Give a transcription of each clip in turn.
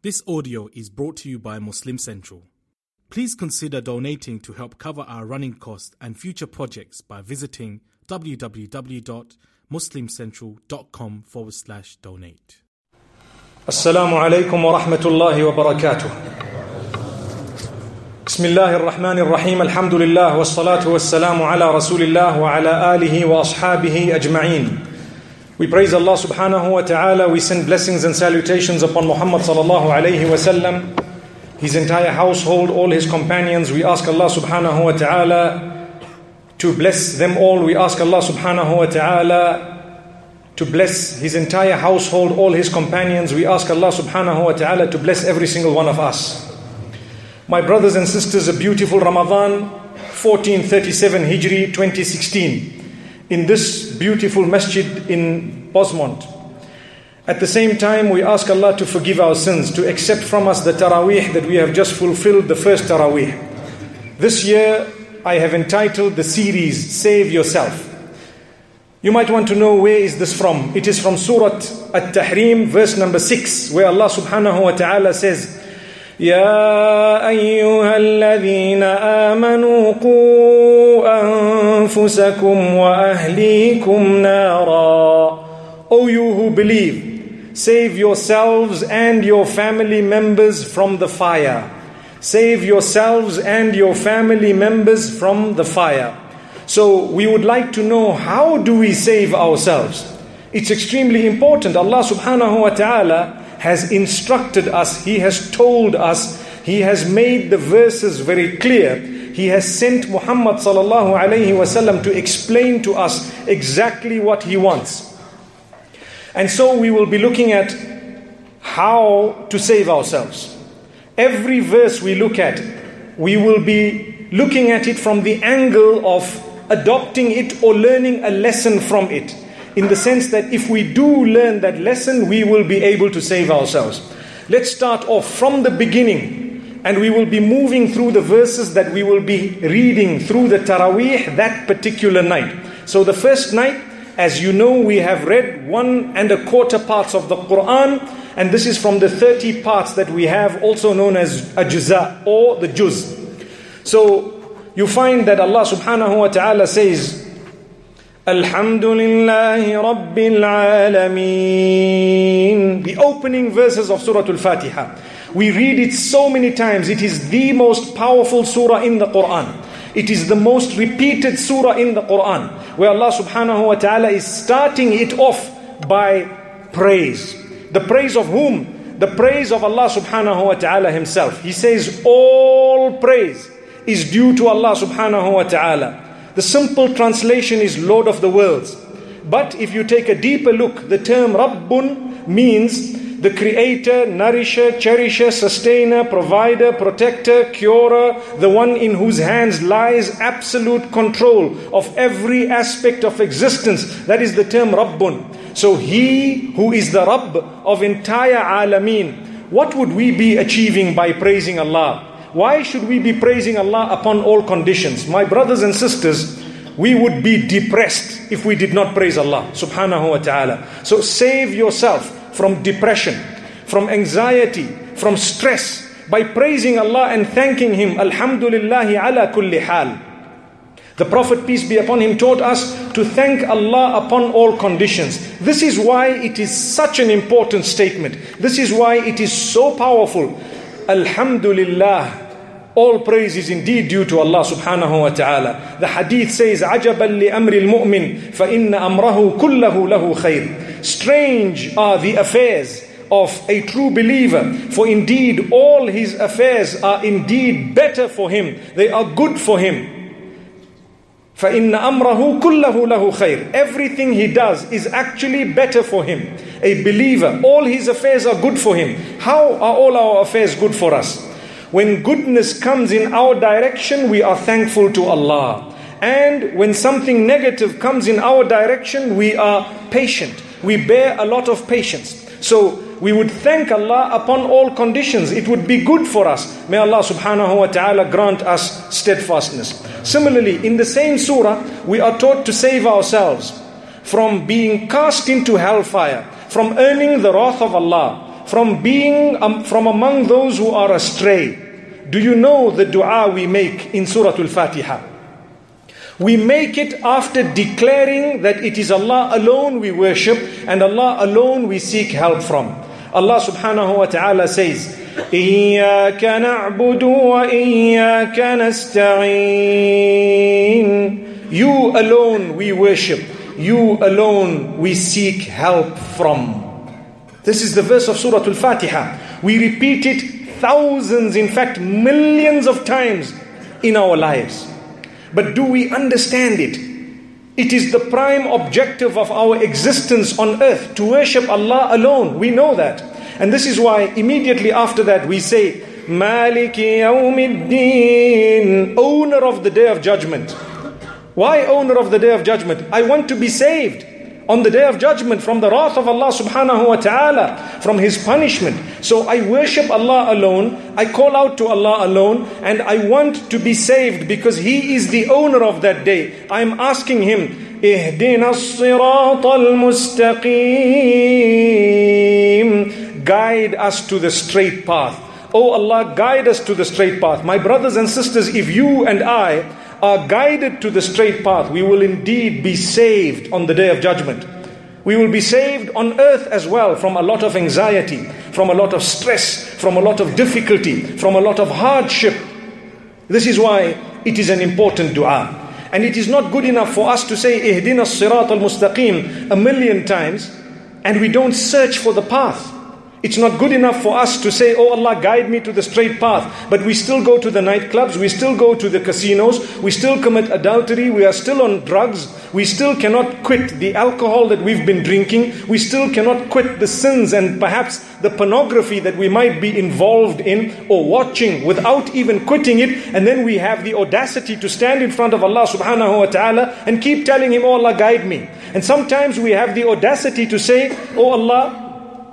This audio is brought to you by Muslim Central. Please consider donating to help cover our running costs and future projects by visiting www.muslimcentral.com forward slash donate. Assalamu alaikum wa rahmatullahi wa barakatuh. Bismillah ar-Rahman ar-Rahim. Alhamdulillah wa salatu wa salamu ala rasulillah wa ala alihi wa ashabihi ajma'in. We praise Allah subhanahu wa ta'ala. We send blessings and salutations upon Muhammad sallallahu alayhi wasallam, his entire household, all his companions. We ask Allah subhanahu wa ta'ala to bless them all. We ask Allah subhanahu wa ta'ala to bless his entire household, all his companions. We ask Allah subhanahu wa ta'ala to bless every single one of us. My brothers and sisters, a beautiful Ramadan, 1437 Hijri 2016 in this beautiful masjid in Bosmont. At the same time, we ask Allah to forgive our sins, to accept from us the Taraweeh that we have just fulfilled the first Taraweeh. This year, I have entitled the series Save Yourself. You might want to know where is this from. It is from Surah At-Tahrim, verse number 6, where Allah subhanahu wa ta'ala says, يا ايها الذين امنوا قوا انفسكم واهليكم نارا O you who believe save yourselves and your family members from the fire save yourselves and your family members from the fire so we would like to know how do we save ourselves it's extremely important Allah subhanahu wa ta'ala has instructed us, He has told us, He has made the verses very clear. He has sent Muhammad sallallahu alayhi wasallam to explain to us exactly what He wants. And so we will be looking at how to save ourselves. Every verse we look at, we will be looking at it from the angle of adopting it or learning a lesson from it in the sense that if we do learn that lesson, we will be able to save ourselves. Let's start off from the beginning, and we will be moving through the verses that we will be reading through the Taraweeh that particular night. So, the first night, as you know, we have read one and a quarter parts of the Quran, and this is from the 30 parts that we have, also known as Ajza or the Juz. So, you find that Allah subhanahu wa ta'ala says, الحمد لله رب العالمين The opening verses of Surah Al-Fatiha. We read it so many times. It is the most powerful surah in the Quran. It is the most repeated surah in the Quran. Where Allah subhanahu wa ta'ala is starting it off by praise. The praise of whom? The praise of Allah subhanahu wa ta'ala himself. He says all praise is due to Allah subhanahu wa ta'ala. The simple translation is Lord of the worlds. But if you take a deeper look, the term Rabbun means the creator, nourisher, cherisher, sustainer, provider, protector, curer, the one in whose hands lies absolute control of every aspect of existence. That is the term Rabbun. So he who is the Rabb of entire Alameen, what would we be achieving by praising Allah? Why should we be praising Allah upon all conditions? My brothers and sisters, we would be depressed if we did not praise Allah subhanahu wa ta'ala. So save yourself from depression, from anxiety, from stress by praising Allah and thanking Him. Alhamdulillahi ala kulli hal. The Prophet, peace be upon him, taught us to thank Allah upon all conditions. This is why it is such an important statement. This is why it is so powerful. Alhamdulillah. All praise is indeed due to Allah subhanahu wa ta'ala. The hadith says, عَجَبًا لِأَمْرِ الْمُؤْمِنِ فَإِنَّ أَمْرَهُ كُلَّهُ لَهُ خَيْرٌ Strange are the affairs of a true believer, for indeed all his affairs are indeed better for him. They are good for him. فَإِنَّ أَمْرَهُ كُلَّهُ لَهُ خَيْرٌ Everything he does is actually better for him. A believer, all his affairs are good for him. How are all our affairs good for us? When goodness comes in our direction, we are thankful to Allah. And when something negative comes in our direction, we are patient. We bear a lot of patience. So we would thank Allah upon all conditions. It would be good for us. May Allah subhanahu wa ta'ala grant us steadfastness. Similarly, in the same surah, we are taught to save ourselves from being cast into hellfire, from earning the wrath of Allah, from being um, from among those who are astray. Do you know the dua we make in Surah Al-Fatiha? We make it after declaring that it is Allah alone we worship and Allah alone we seek help from. Allah subhanahu wa ta'ala says, إياك نعبد وإياك نستعين You alone we worship. You alone we seek help from. This is the verse of Surah Al-Fatiha. We repeat it thousands, in fact millions of times in our lives. But do we understand it? It is the prime objective of our existence on earth to worship Allah alone. We know that. And this is why immediately after that we say, Maliki Yawmiddin, owner of the day of judgment. Why owner of the day of judgment? I want to be saved on the day of judgment from the wrath of Allah subhanahu wa ta'ala, from His punishment. So I worship Allah alone, I call out to Allah alone, and I want to be saved because He is the owner of that day. I am asking Him, اهدنا الصراط المستقيم Guide us to the straight path. Oh Allah, guide us to the straight path. My brothers and sisters, if you and I are guided to the straight path, we will indeed be saved on the day of judgment. We will be saved on earth as well from a lot of anxiety, from a lot of stress, from a lot of difficulty, from a lot of hardship. This is why it is an important dua. And it is not good enough for us to say, Ihdina sirat al mustaqim a million times, and we don't search for the path. It's not good enough for us to say, Oh Allah, guide me to the straight path. But we still go to the nightclubs, we still go to the casinos, we still commit adultery, we are still on drugs, we still cannot quit the alcohol that we've been drinking, we still cannot quit the sins and perhaps the pornography that we might be involved in or watching without even quitting it. And then we have the audacity to stand in front of Allah subhanahu wa ta'ala and keep telling Him, Oh Allah, guide me. And sometimes we have the audacity to say, Oh Allah,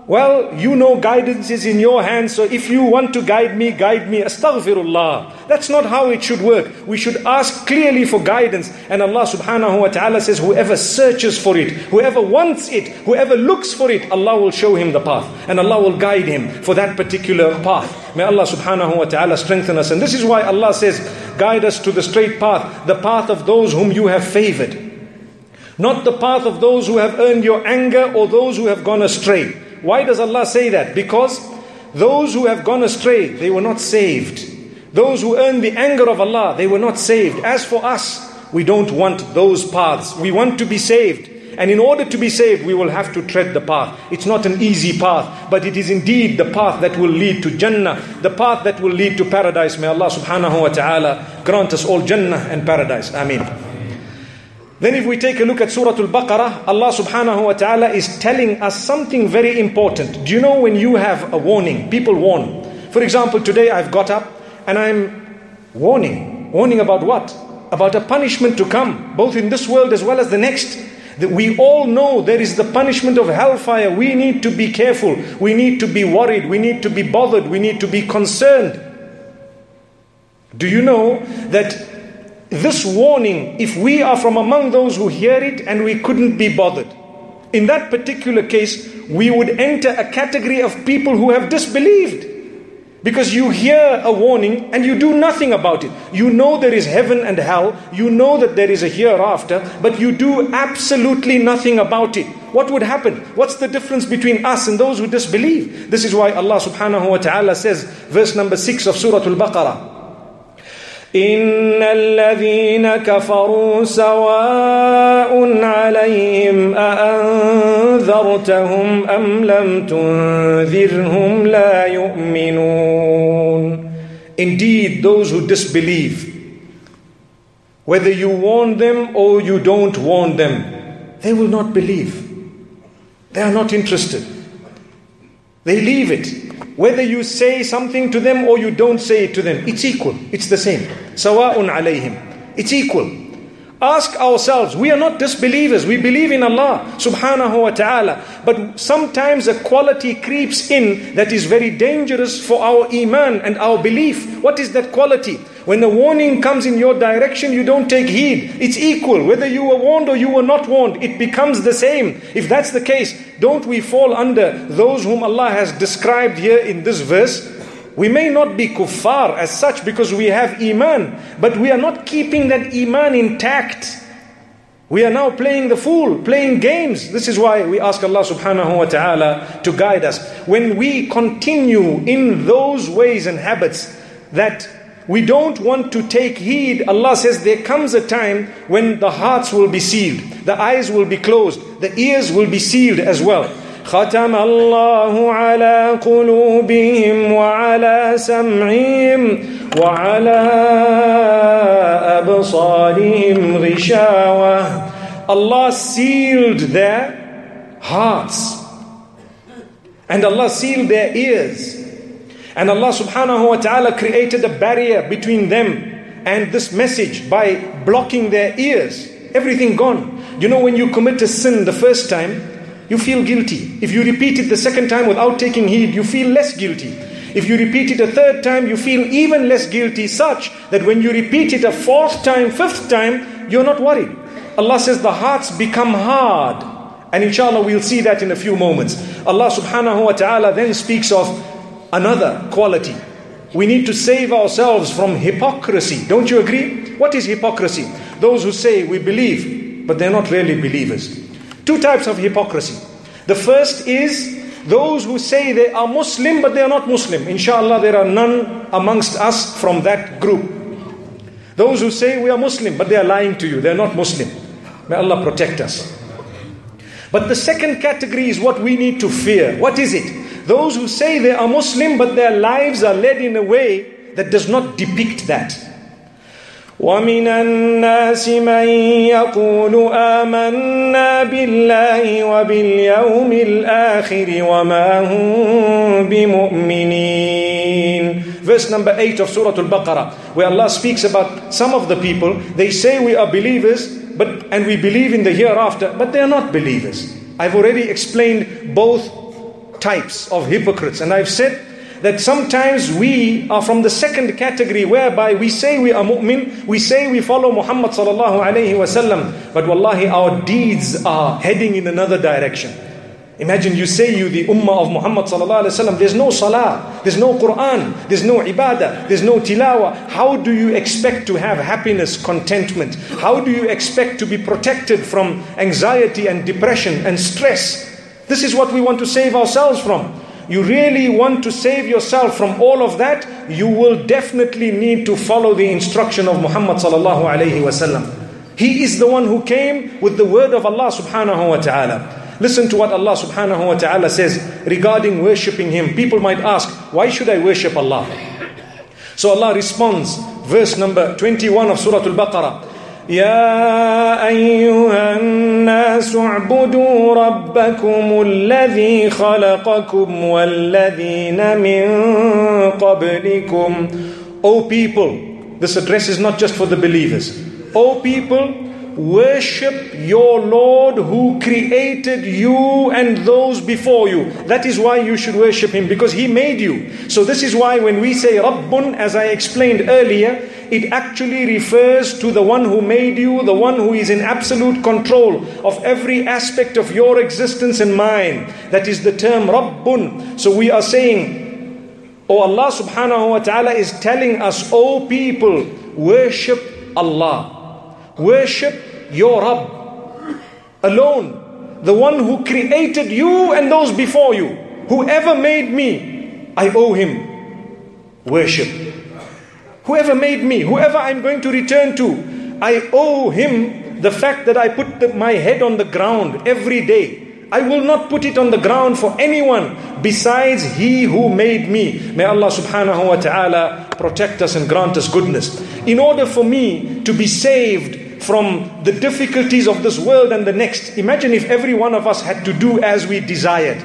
well, you know guidance is in your hands, so if you want to guide me, guide me. Astaghfirullah. That's not how it should work. We should ask clearly for guidance. And Allah subhanahu wa ta'ala says, whoever searches for it, whoever wants it, whoever looks for it, Allah will show him the path. And Allah will guide him for that particular path. May Allah subhanahu wa ta'ala strengthen us. And this is why Allah says, guide us to the straight path, the path of those whom you have favored. Not the path of those who have earned your anger or those who have gone astray. Why does Allah say that? Because those who have gone astray, they were not saved. Those who earned the anger of Allah, they were not saved. As for us, we don't want those paths. We want to be saved. And in order to be saved, we will have to tread the path. It's not an easy path, but it is indeed the path that will lead to Jannah, the path that will lead to paradise. May Allah subhanahu wa ta'ala grant us all Jannah and paradise. Ameen. Then if we take a look at Surah Al-Baqarah, Allah subhanahu wa ta'ala is telling us something very important. Do you know when you have a warning, people warn. For example, today I've got up and I'm warning. Warning about what? About a punishment to come, both in this world as well as the next. That we all know there is the punishment of hellfire. We need to be careful. We need to be worried. We need to be bothered. We need to be concerned. Do you know that this warning, if we are from among those who hear it and we couldn't be bothered, in that particular case, we would enter a category of people who have disbelieved. Because you hear a warning and you do nothing about it. You know there is heaven and hell, you know that there is a hereafter, but you do absolutely nothing about it. What would happen? What's the difference between us and those who disbelieve? This is why Allah subhanahu wa ta'ala says, verse number 6 of Surah Al Baqarah. إن الذين كفروا سواء عليهم أأنذرتهم أم لم تنذرهم لا يؤمنون Indeed, those who disbelieve, whether you warn them or you don't warn them, they will not believe. They are not interested. They leave it. Whether you say something to them or you don't say it to them, it's equal. It's the same. Sawa'un alayhim. It's equal. Ask ourselves, we are not disbelievers, we believe in Allah subhanahu wa ta'ala. But sometimes a quality creeps in that is very dangerous for our iman and our belief. What is that quality? When the warning comes in your direction, you don't take heed. It's equal. Whether you were warned or you were not warned, it becomes the same. If that's the case, don't we fall under those whom Allah has described here in this verse? We may not be kuffar as such because we have iman, but we are not keeping that iman intact. We are now playing the fool, playing games. This is why we ask Allah subhanahu wa ta'ala to guide us. When we continue in those ways and habits that we don't want to take heed, Allah says there comes a time when the hearts will be sealed, the eyes will be closed, the ears will be sealed as well. ختم الله على قلوبهم وعلى سمعهم وعلى أبصارهم غشاوة Allah sealed their hearts and Allah sealed their ears and Allah subhanahu wa ta'ala created a barrier between them and this message by blocking their ears everything gone you know when you commit a sin the first time you feel guilty. If you repeat it the second time without taking heed, you feel less guilty. If you repeat it a third time, you feel even less guilty, such that when you repeat it a fourth time, fifth time, you're not worried. Allah says the hearts become hard. And inshallah, we'll see that in a few moments. Allah subhanahu wa ta'ala then speaks of another quality. We need to save ourselves from hypocrisy. Don't you agree? What is hypocrisy? Those who say we believe, but they're not really believers. Two types of hypocrisy. The first is those who say they are Muslim but they are not Muslim. Inshallah, there are none amongst us from that group. Those who say we are Muslim but they are lying to you, they are not Muslim. May Allah protect us. But the second category is what we need to fear. What is it? Those who say they are Muslim but their lives are led in a way that does not depict that. ومن الناس من يقول آمنا بالله وباليوم الآخر وما هم بمؤمنين Verse number 8 of Surah Al-Baqarah where Allah speaks about some of the people they say we are believers but and we believe in the hereafter but they are not believers I've already explained both types of hypocrites and I've said that sometimes we are from the second category whereby we say we are mu'min, we say we follow Muhammad sallallahu alayhi wasallam, but wallahi our deeds are heading in another direction. Imagine you say you the ummah of Muhammad sallallahu alayhi wasallam, there's no salah, there's no Quran, there's no ibadah, there's no tilawah. How do you expect to have happiness, contentment? How do you expect to be protected from anxiety and depression and stress? This is what we want to save ourselves from you really want to save yourself from all of that, you will definitely need to follow the instruction of Muhammad sallallahu alayhi wasallam. He is the one who came with the word of Allah subhanahu wa ta'ala. Listen to what Allah subhanahu wa ta'ala says regarding worshipping Him. People might ask, why should I worship Allah? So Allah responds, verse number 21 of Surah Al-Baqarah. يا ايها الناس اعبدوا ربكم الذي خلقكم والذين من قبلكم O people this address is not just for the believers O people Worship your Lord who created you and those before you. That is why you should worship Him because He made you. So, this is why when we say Rabbun, as I explained earlier, it actually refers to the one who made you, the one who is in absolute control of every aspect of your existence and mine. That is the term Rabbun. So, we are saying, Oh Allah subhanahu wa ta'ala is telling us, Oh people, worship Allah. Worship your Rabb alone, the one who created you and those before you. Whoever made me, I owe him worship. Whoever made me, whoever I'm going to return to, I owe him the fact that I put the, my head on the ground every day. I will not put it on the ground for anyone besides He who made me. May Allah subhanahu wa ta'ala protect us and grant us goodness. In order for me to be saved from the difficulties of this world and the next. Imagine if every one of us had to do as we desired.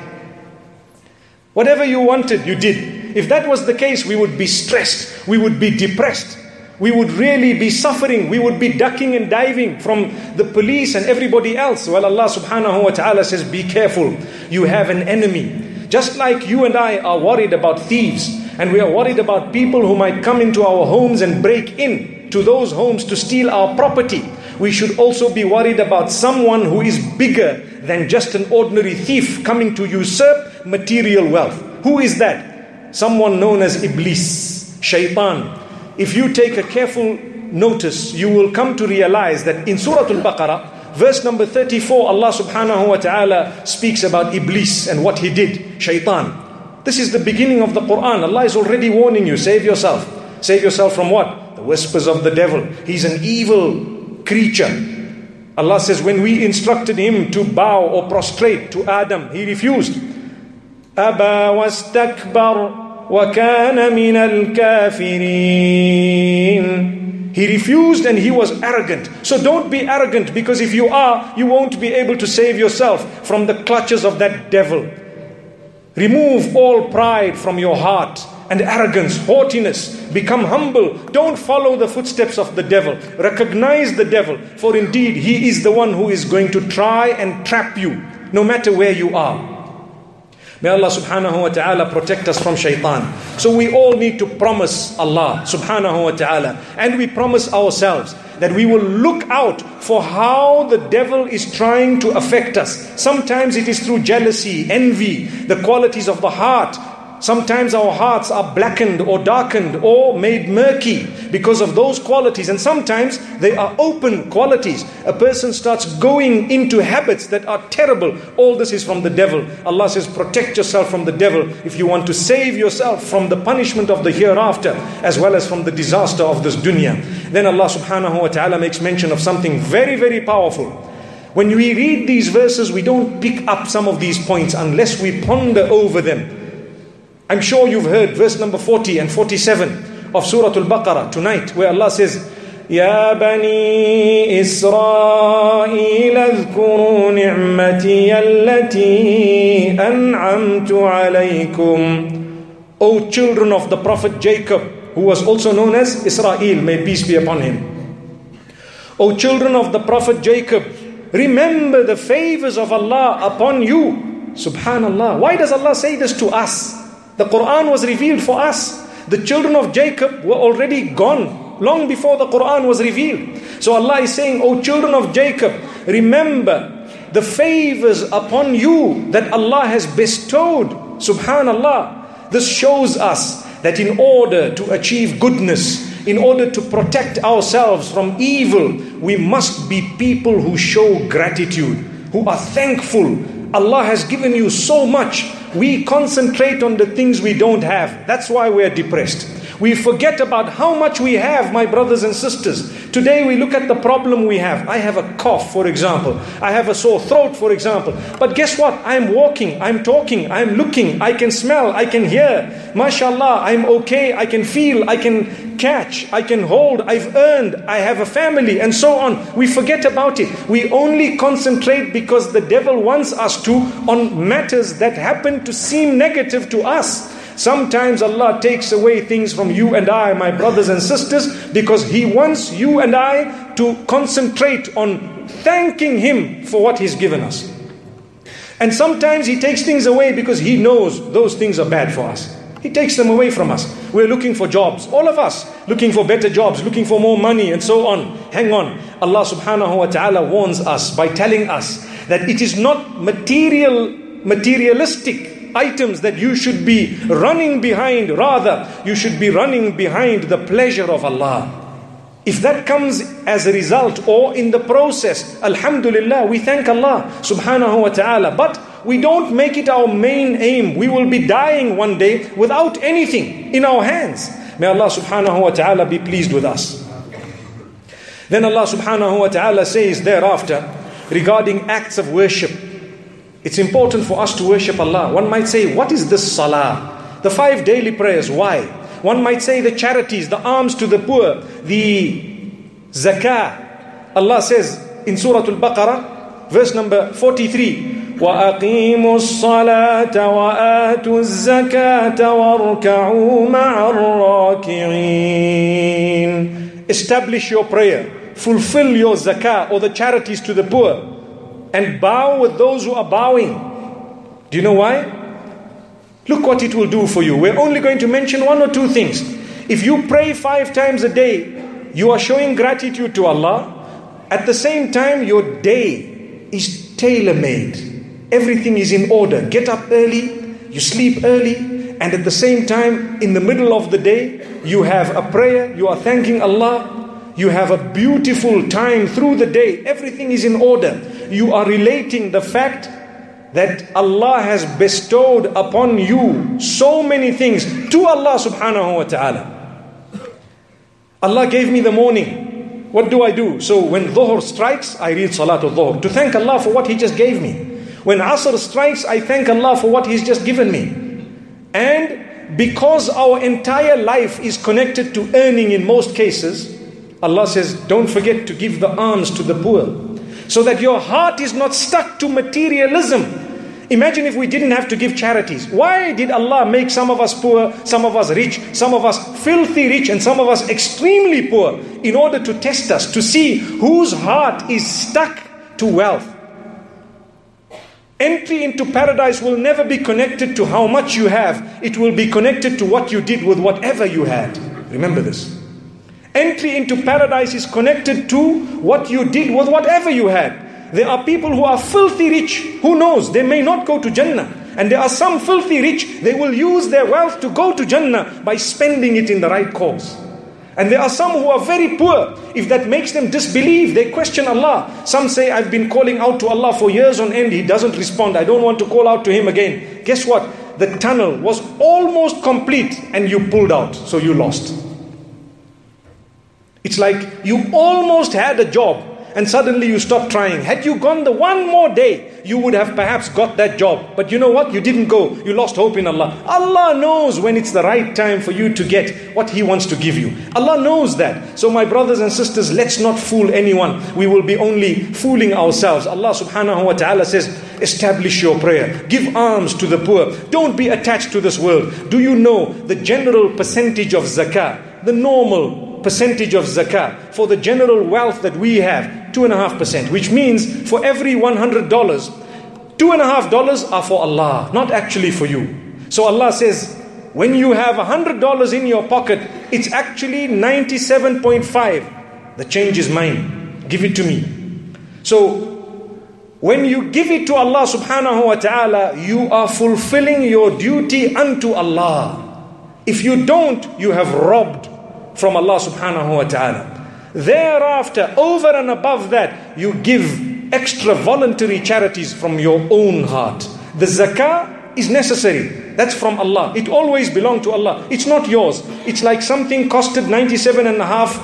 Whatever you wanted, you did. If that was the case, we would be stressed, we would be depressed, we would really be suffering, we would be ducking and diving from the police and everybody else. Well, Allah subhanahu wa ta'ala says, Be careful, you have an enemy. Just like you and I are worried about thieves, and we are worried about people who might come into our homes and break in to those homes to steal our property, we should also be worried about someone who is bigger than just an ordinary thief coming to usurp material wealth. Who is that? Someone known as Iblis, Shaitan. If you take a careful notice, you will come to realize that in Surah Al Baqarah, verse number 34, Allah subhanahu wa ta'ala speaks about Iblis and what he did, Shaitan. This is the beginning of the Quran. Allah is already warning you save yourself. Save yourself from what? whispers of the devil. He's an evil creature. Allah says, when we instructed him to bow or prostrate to Adam, he refused. Aba wastakbar wa kana min al kafirin. He refused and he was arrogant. So don't be arrogant because if you are, you won't be able to save yourself from the clutches of that devil. Remove all pride from your heart and arrogance, haughtiness. Become humble. Don't follow the footsteps of the devil. Recognize the devil, for indeed he is the one who is going to try and trap you, no matter where you are. May Allah subhanahu wa ta'ala protect us from shaitan. So we all need to promise Allah subhanahu wa ta'ala and we promise ourselves that we will look out for how the devil is trying to affect us. Sometimes it is through jealousy, envy, the qualities of the heart, Sometimes our hearts are blackened or darkened or made murky because of those qualities, and sometimes they are open qualities. A person starts going into habits that are terrible. All this is from the devil. Allah says, Protect yourself from the devil if you want to save yourself from the punishment of the hereafter as well as from the disaster of this dunya. Then Allah subhanahu wa ta'ala makes mention of something very, very powerful. When we read these verses, we don't pick up some of these points unless we ponder over them. I'm sure you've heard verse number 40 and 47 of Surah Al Baqarah tonight, where Allah says, يا بني إسرائيل اذكروا نعمتي التي أنعمت عليكم O children of the Prophet Jacob, who was also known as Israel, may peace be upon him. O children of the Prophet Jacob, remember the favors of Allah upon you. Subhanallah. Why does Allah say this to us? The Quran was revealed for us. The children of Jacob were already gone long before the Quran was revealed. So Allah is saying, O children of Jacob, remember the favors upon you that Allah has bestowed. Subhanallah. This shows us that in order to achieve goodness, in order to protect ourselves from evil, we must be people who show gratitude, who are thankful. Allah has given you so much we concentrate on the things we don't have. That's why we're depressed. We forget about how much we have, my brothers and sisters. Today we look at the problem we have. I have a cough, for example. I have a sore throat, for example. But guess what? I'm walking, I'm talking, I'm looking, I can smell, I can hear. MashaAllah, I'm okay, I can feel, I can catch, I can hold, I've earned, I have a family, and so on. We forget about it. We only concentrate because the devil wants us to on matters that happen to seem negative to us. Sometimes Allah takes away things from you and I, my brothers and sisters, because He wants you and I to concentrate on thanking Him for what He's given us. And sometimes He takes things away because He knows those things are bad for us. He takes them away from us. We're looking for jobs, all of us, looking for better jobs, looking for more money, and so on. Hang on. Allah subhanahu wa ta'ala warns us by telling us that it is not material, materialistic items that you should be running behind. Rather, you should be running behind the pleasure of Allah. If that comes as a result or in the process, Alhamdulillah, we thank Allah subhanahu wa ta'ala. But we don't make it our main aim. We will be dying one day without anything in our hands. May Allah subhanahu wa ta'ala be pleased with us. Then Allah subhanahu wa ta'ala says thereafter regarding acts of worship it's important for us to worship Allah. One might say, what is this salah? The five daily prayers, why? One might say the charities, the alms to the poor, the zakah. Allah says in Surah Al-Baqarah, verse number 43, وأقيموا الصلاة وآتوا الزكاة واركعوا مع الراكعين Establish your prayer, fulfill your zakah or the charities to the poor and bow with those who are bowing. Do you know why? Look what it will do for you. We're only going to mention one or two things. If you pray five times a day, you are showing gratitude to Allah. At the same time, your day is tailor made. Everything is in order. Get up early, you sleep early, and at the same time, in the middle of the day, you have a prayer, you are thanking Allah, you have a beautiful time through the day, everything is in order. You are relating the fact that Allah has bestowed upon you so many things to Allah subhanahu wa ta'ala. Allah gave me the morning. What do I do? So when Dhuhr strikes, I read Salatul Dhuhr to thank Allah for what He just gave me. When Asr strikes, I thank Allah for what He's just given me. And because our entire life is connected to earning in most cases, Allah says, don't forget to give the alms to the poor. So that your heart is not stuck to materialism. Imagine if we didn't have to give charities. Why did Allah make some of us poor, some of us rich, some of us filthy rich, and some of us extremely poor? In order to test us, to see whose heart is stuck to wealth. Entry into paradise will never be connected to how much you have, it will be connected to what you did with whatever you had. Remember this. Entry into paradise is connected to what you did with whatever you had. There are people who are filthy rich. Who knows? They may not go to Jannah. And there are some filthy rich, they will use their wealth to go to Jannah by spending it in the right cause. And there are some who are very poor. If that makes them disbelieve, they question Allah. Some say, I've been calling out to Allah for years on end. He doesn't respond. I don't want to call out to Him again. Guess what? The tunnel was almost complete and you pulled out. So you lost. It's like you almost had a job and suddenly you stop trying. Had you gone the one more day, you would have perhaps got that job. But you know what? You didn't go. You lost hope in Allah. Allah knows when it's the right time for you to get what He wants to give you. Allah knows that. So, my brothers and sisters, let's not fool anyone. We will be only fooling ourselves. Allah subhanahu wa ta'ala says, Establish your prayer. Give alms to the poor. Don't be attached to this world. Do you know the general percentage of zakah? The normal percentage of zakah for the general wealth that we have, 2.5%, which means for every $100, $2.5 are for Allah, not actually for you. So Allah says, when you have $100 in your pocket, it's actually 97.5. The change is mine. Give it to me. So when you give it to Allah subhanahu wa ta'ala, you are fulfilling your duty unto Allah. If you don't, you have robbed from Allah subhanahu wa ta'ala. Thereafter, over and above that, you give extra voluntary charities from your own heart. The zakah is necessary. That's from Allah. It always belongs to Allah. It's not yours. It's like something costed 97 and a half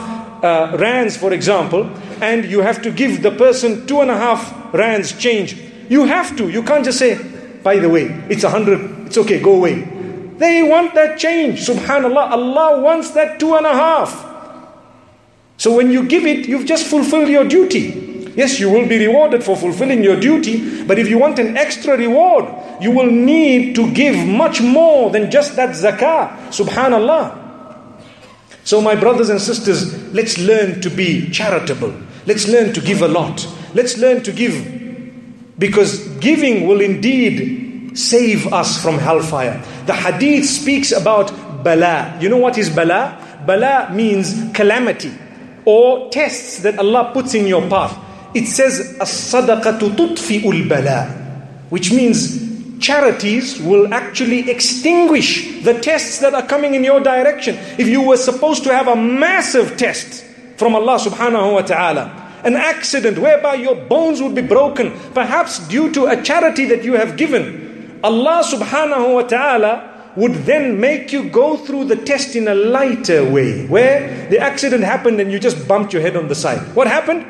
uh, rands, for example, and you have to give the person two and a half rands change. You have to. You can't just say, by the way, it's a hundred, it's okay, go away. They want that change. Subhanallah, Allah wants that two and a half. So when you give it, you've just fulfilled your duty. Yes, you will be rewarded for fulfilling your duty, but if you want an extra reward, you will need to give much more than just that zakah. Subhanallah. So, my brothers and sisters, let's learn to be charitable. Let's learn to give a lot. Let's learn to give because giving will indeed save us from hellfire. The hadith speaks about bala. You know what is bala? Bala means calamity or tests that Allah puts in your path. It says, as-sadaqatu tutfi'ul bala, which means charities will actually extinguish the tests that are coming in your direction. If you were supposed to have a massive test from Allah subhanahu wa ta'ala, an accident whereby your bones would be broken, perhaps due to a charity that you have given, Allah subhanahu wa ta'ala would then make you go through the test in a lighter way, where the accident happened and you just bumped your head on the side. What happened?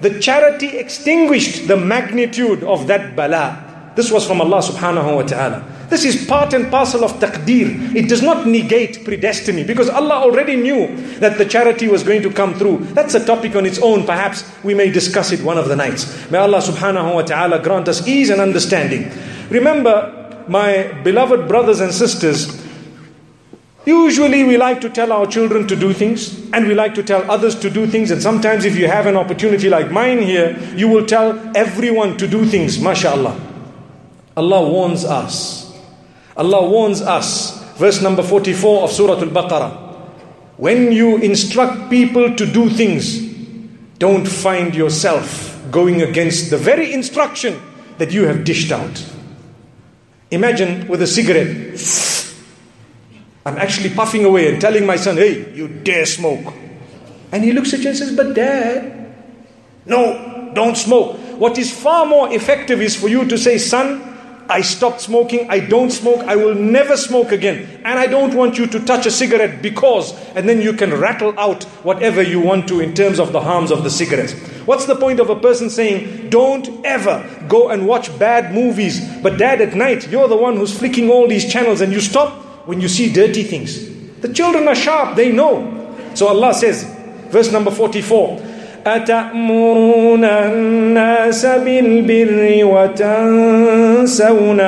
The charity extinguished the magnitude of that bala. This was from Allah subhanahu wa ta'ala. This is part and parcel of taqdeer. It does not negate predestiny because Allah already knew that the charity was going to come through. That's a topic on its own. Perhaps we may discuss it one of the nights. May Allah subhanahu wa ta'ala grant us ease and understanding. Remember, my beloved brothers and sisters, Usually, we like to tell our children to do things, and we like to tell others to do things. And sometimes, if you have an opportunity like mine here, you will tell everyone to do things, mashallah. Allah warns us. Allah warns us, verse number 44 of Surah Al Baqarah. When you instruct people to do things, don't find yourself going against the very instruction that you have dished out. Imagine with a cigarette, I'm actually puffing away and telling my son, hey, you dare smoke. And he looks at you and says, but dad, no, don't smoke. What is far more effective is for you to say, son, I stopped smoking, I don't smoke, I will never smoke again. And I don't want you to touch a cigarette because, and then you can rattle out whatever you want to in terms of the harms of the cigarettes. What's the point of a person saying, don't ever go and watch bad movies, but dad at night, you're the one who's flicking all these channels and you stop when you see dirty things? The children are sharp, they know. So Allah says, verse number 44, أتأمرون الناس بالبر وتنسون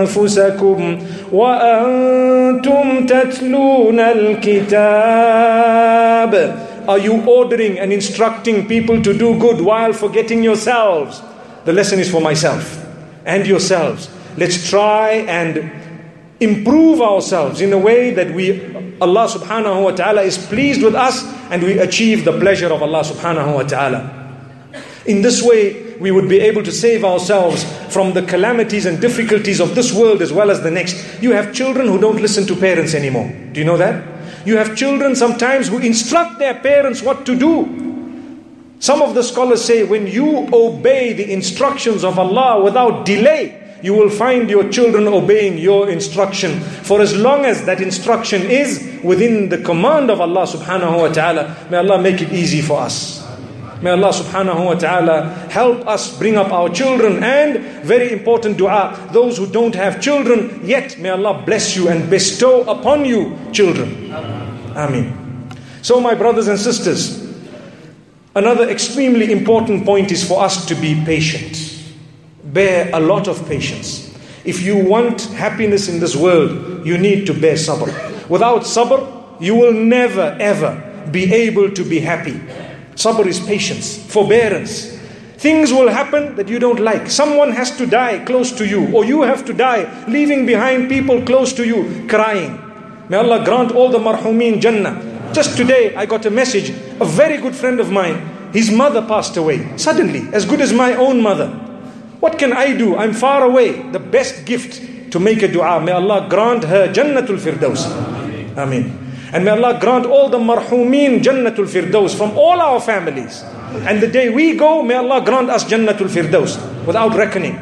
أنفسكم وأنتم تتلون الكتاب Are you ordering and instructing people to do good while forgetting yourselves? The lesson is for myself and yourselves. Let's try and improve ourselves in a way that we Allah subhanahu wa ta'ala is pleased with us and we achieve the pleasure of Allah subhanahu wa ta'ala. In this way, we would be able to save ourselves from the calamities and difficulties of this world as well as the next. You have children who don't listen to parents anymore. Do you know that? You have children sometimes who instruct their parents what to do. Some of the scholars say when you obey the instructions of Allah without delay, you will find your children obeying your instruction. For as long as that instruction is within the command of Allah subhanahu wa ta'ala, may Allah make it easy for us. May Allah subhanahu wa ta'ala help us bring up our children and very important dua, those who don't have children yet, may Allah bless you and bestow upon you children. Amen. So my brothers and sisters, another extremely important point is for us to be patient bear a lot of patience. If you want happiness in this world, you need to bear sabr. Without sabr, you will never ever be able to be happy. Sabr is patience, forbearance. Things will happen that you don't like. Someone has to die close to you, or you have to die, leaving behind people close to you, crying. May Allah grant all the marhumin Jannah. Just today, I got a message. A very good friend of mine, his mother passed away. Suddenly, as good as my own mother. What can I do? I'm far away. The best gift to make a dua. May Allah grant her Jannatul Firdaus. Ameen. And may Allah grant all the marhumin Jannatul Firdaus from all our families. And the day we go, may Allah grant us Jannatul Firdaus without reckoning.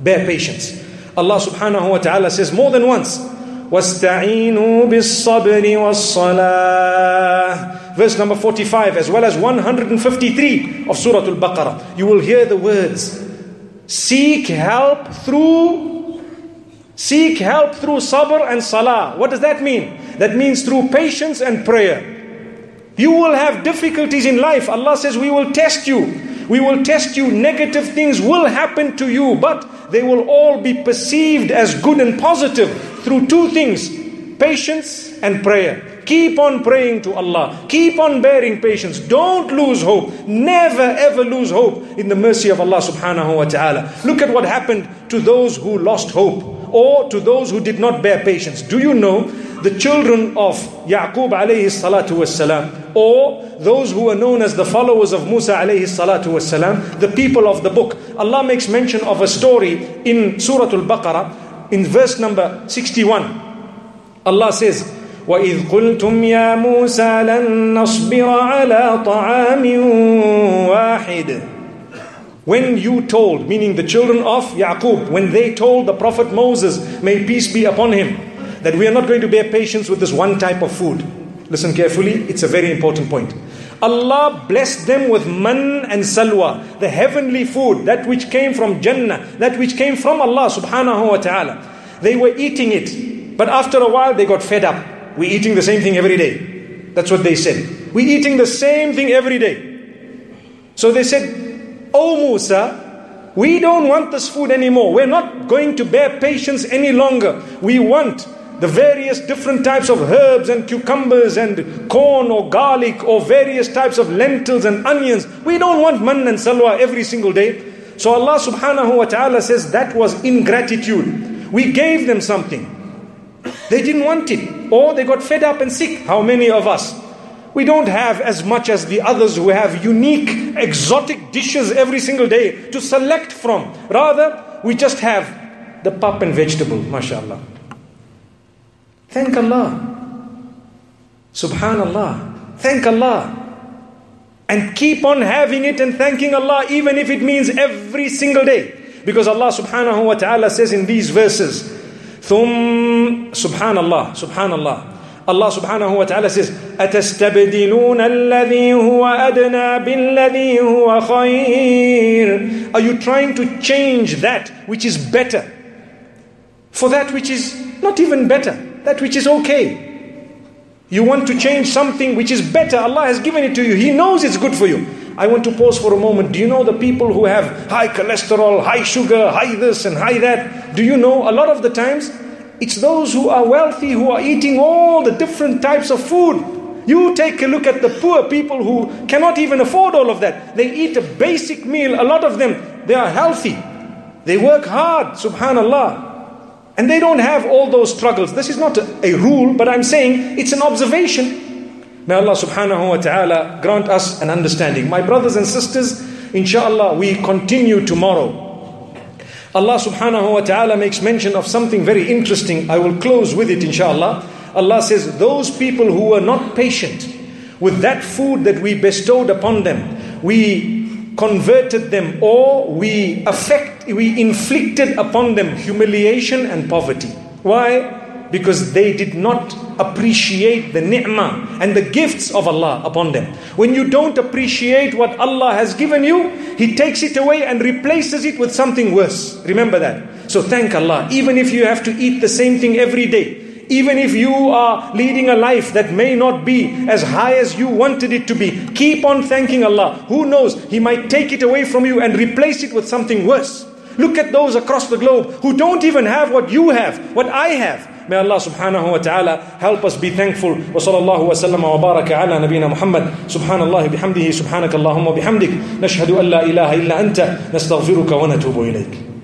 Bear patience. Allah subhanahu wa ta'ala says more than once, وَاسْتَعِينُوا بِالصَّبْرِ وَالصَّلَاةِ Verse number 45 as well as 153 of Surah Al-Baqarah. You will hear the words, Seek help through seek help through sabr and salah. What does that mean? That means through patience and prayer. You will have difficulties in life. Allah says we will test you. We will test you. Negative things will happen to you, but they will all be perceived as good and positive through two things patience and prayer. Keep on praying to Allah. Keep on bearing patience. Don't lose hope. Never ever lose hope in the mercy of Allah subhanahu wa ta'ala. Look at what happened to those who lost hope or to those who did not bear patience. Do you know the children of Yaqub alayhi salatu wasalam or those who are known as the followers of Musa alayhi salatu wasalam, the people of the book. Allah makes mention of a story in Surah Al-Baqarah in verse number 61. Allah says, وإذ قلتم يا موسى لن نصبر على طعام واحد When you told, meaning the children of Yaqub, when they told the Prophet Moses, may peace be upon him, that we are not going to bear patience with this one type of food. Listen carefully, it's a very important point. Allah blessed them with man and salwa, the heavenly food, that which came from Jannah, that which came from Allah subhanahu wa ta'ala. They were eating it, but after a while they got fed up. We're eating the same thing every day. That's what they said. We're eating the same thing every day. So they said, Oh Musa, we don't want this food anymore. We're not going to bear patience any longer. We want the various different types of herbs and cucumbers and corn or garlic or various types of lentils and onions. We don't want man and salwa every single day. So Allah subhanahu wa ta'ala says that was ingratitude. We gave them something. They didn't want it, or they got fed up and sick. How many of us? We don't have as much as the others who have unique, exotic dishes every single day to select from. Rather, we just have the pap and vegetable, mashallah. Thank Allah. Subhanallah. Thank Allah. And keep on having it and thanking Allah, even if it means every single day. Because Allah subhanahu wa ta'ala says in these verses, ثم subhanallah subhanallah Allah subhanahu wa ta'ala says are you trying to change that which is better for that which is not even better that which is okay? You want to change something which is better? Allah has given it to you. He knows it's good for you. I want to pause for a moment. Do you know the people who have high cholesterol, high sugar, high this and high that? Do you know a lot of the times it's those who are wealthy who are eating all the different types of food. You take a look at the poor people who cannot even afford all of that. They eat a basic meal. A lot of them, they are healthy. They work hard, subhanallah. And they don't have all those struggles. This is not a, a rule, but I'm saying it's an observation. May Allah subhanahu wa ta'ala grant us an understanding. My brothers and sisters, inshallah, we continue tomorrow. Allah subhanahu wa ta'ala makes mention of something very interesting. I will close with it, inshallah. Allah says, Those people who were not patient with that food that we bestowed upon them, we converted them or we affect we inflicted upon them humiliation and poverty. Why? Because they did not appreciate the ni'mah and the gifts of Allah upon them. When you don't appreciate what Allah has given you, He takes it away and replaces it with something worse. Remember that. So thank Allah. Even if you have to eat the same thing every day, even if you are leading a life that may not be as high as you wanted it to be, keep on thanking Allah. Who knows? He might take it away from you and replace it with something worse. Look at those across the globe who don't even have what you have, what I have. May Allah subhanahu wa ta'ala help us be thankful. Wa sallallahu wa sallam wa baraka ala nabina Muhammad. Subhanallah bihamdihi subhanaka Allahumma bihamdik. Nashhadu an la ilaha illa anta. Nastaghfiruka wa natubu ilayk.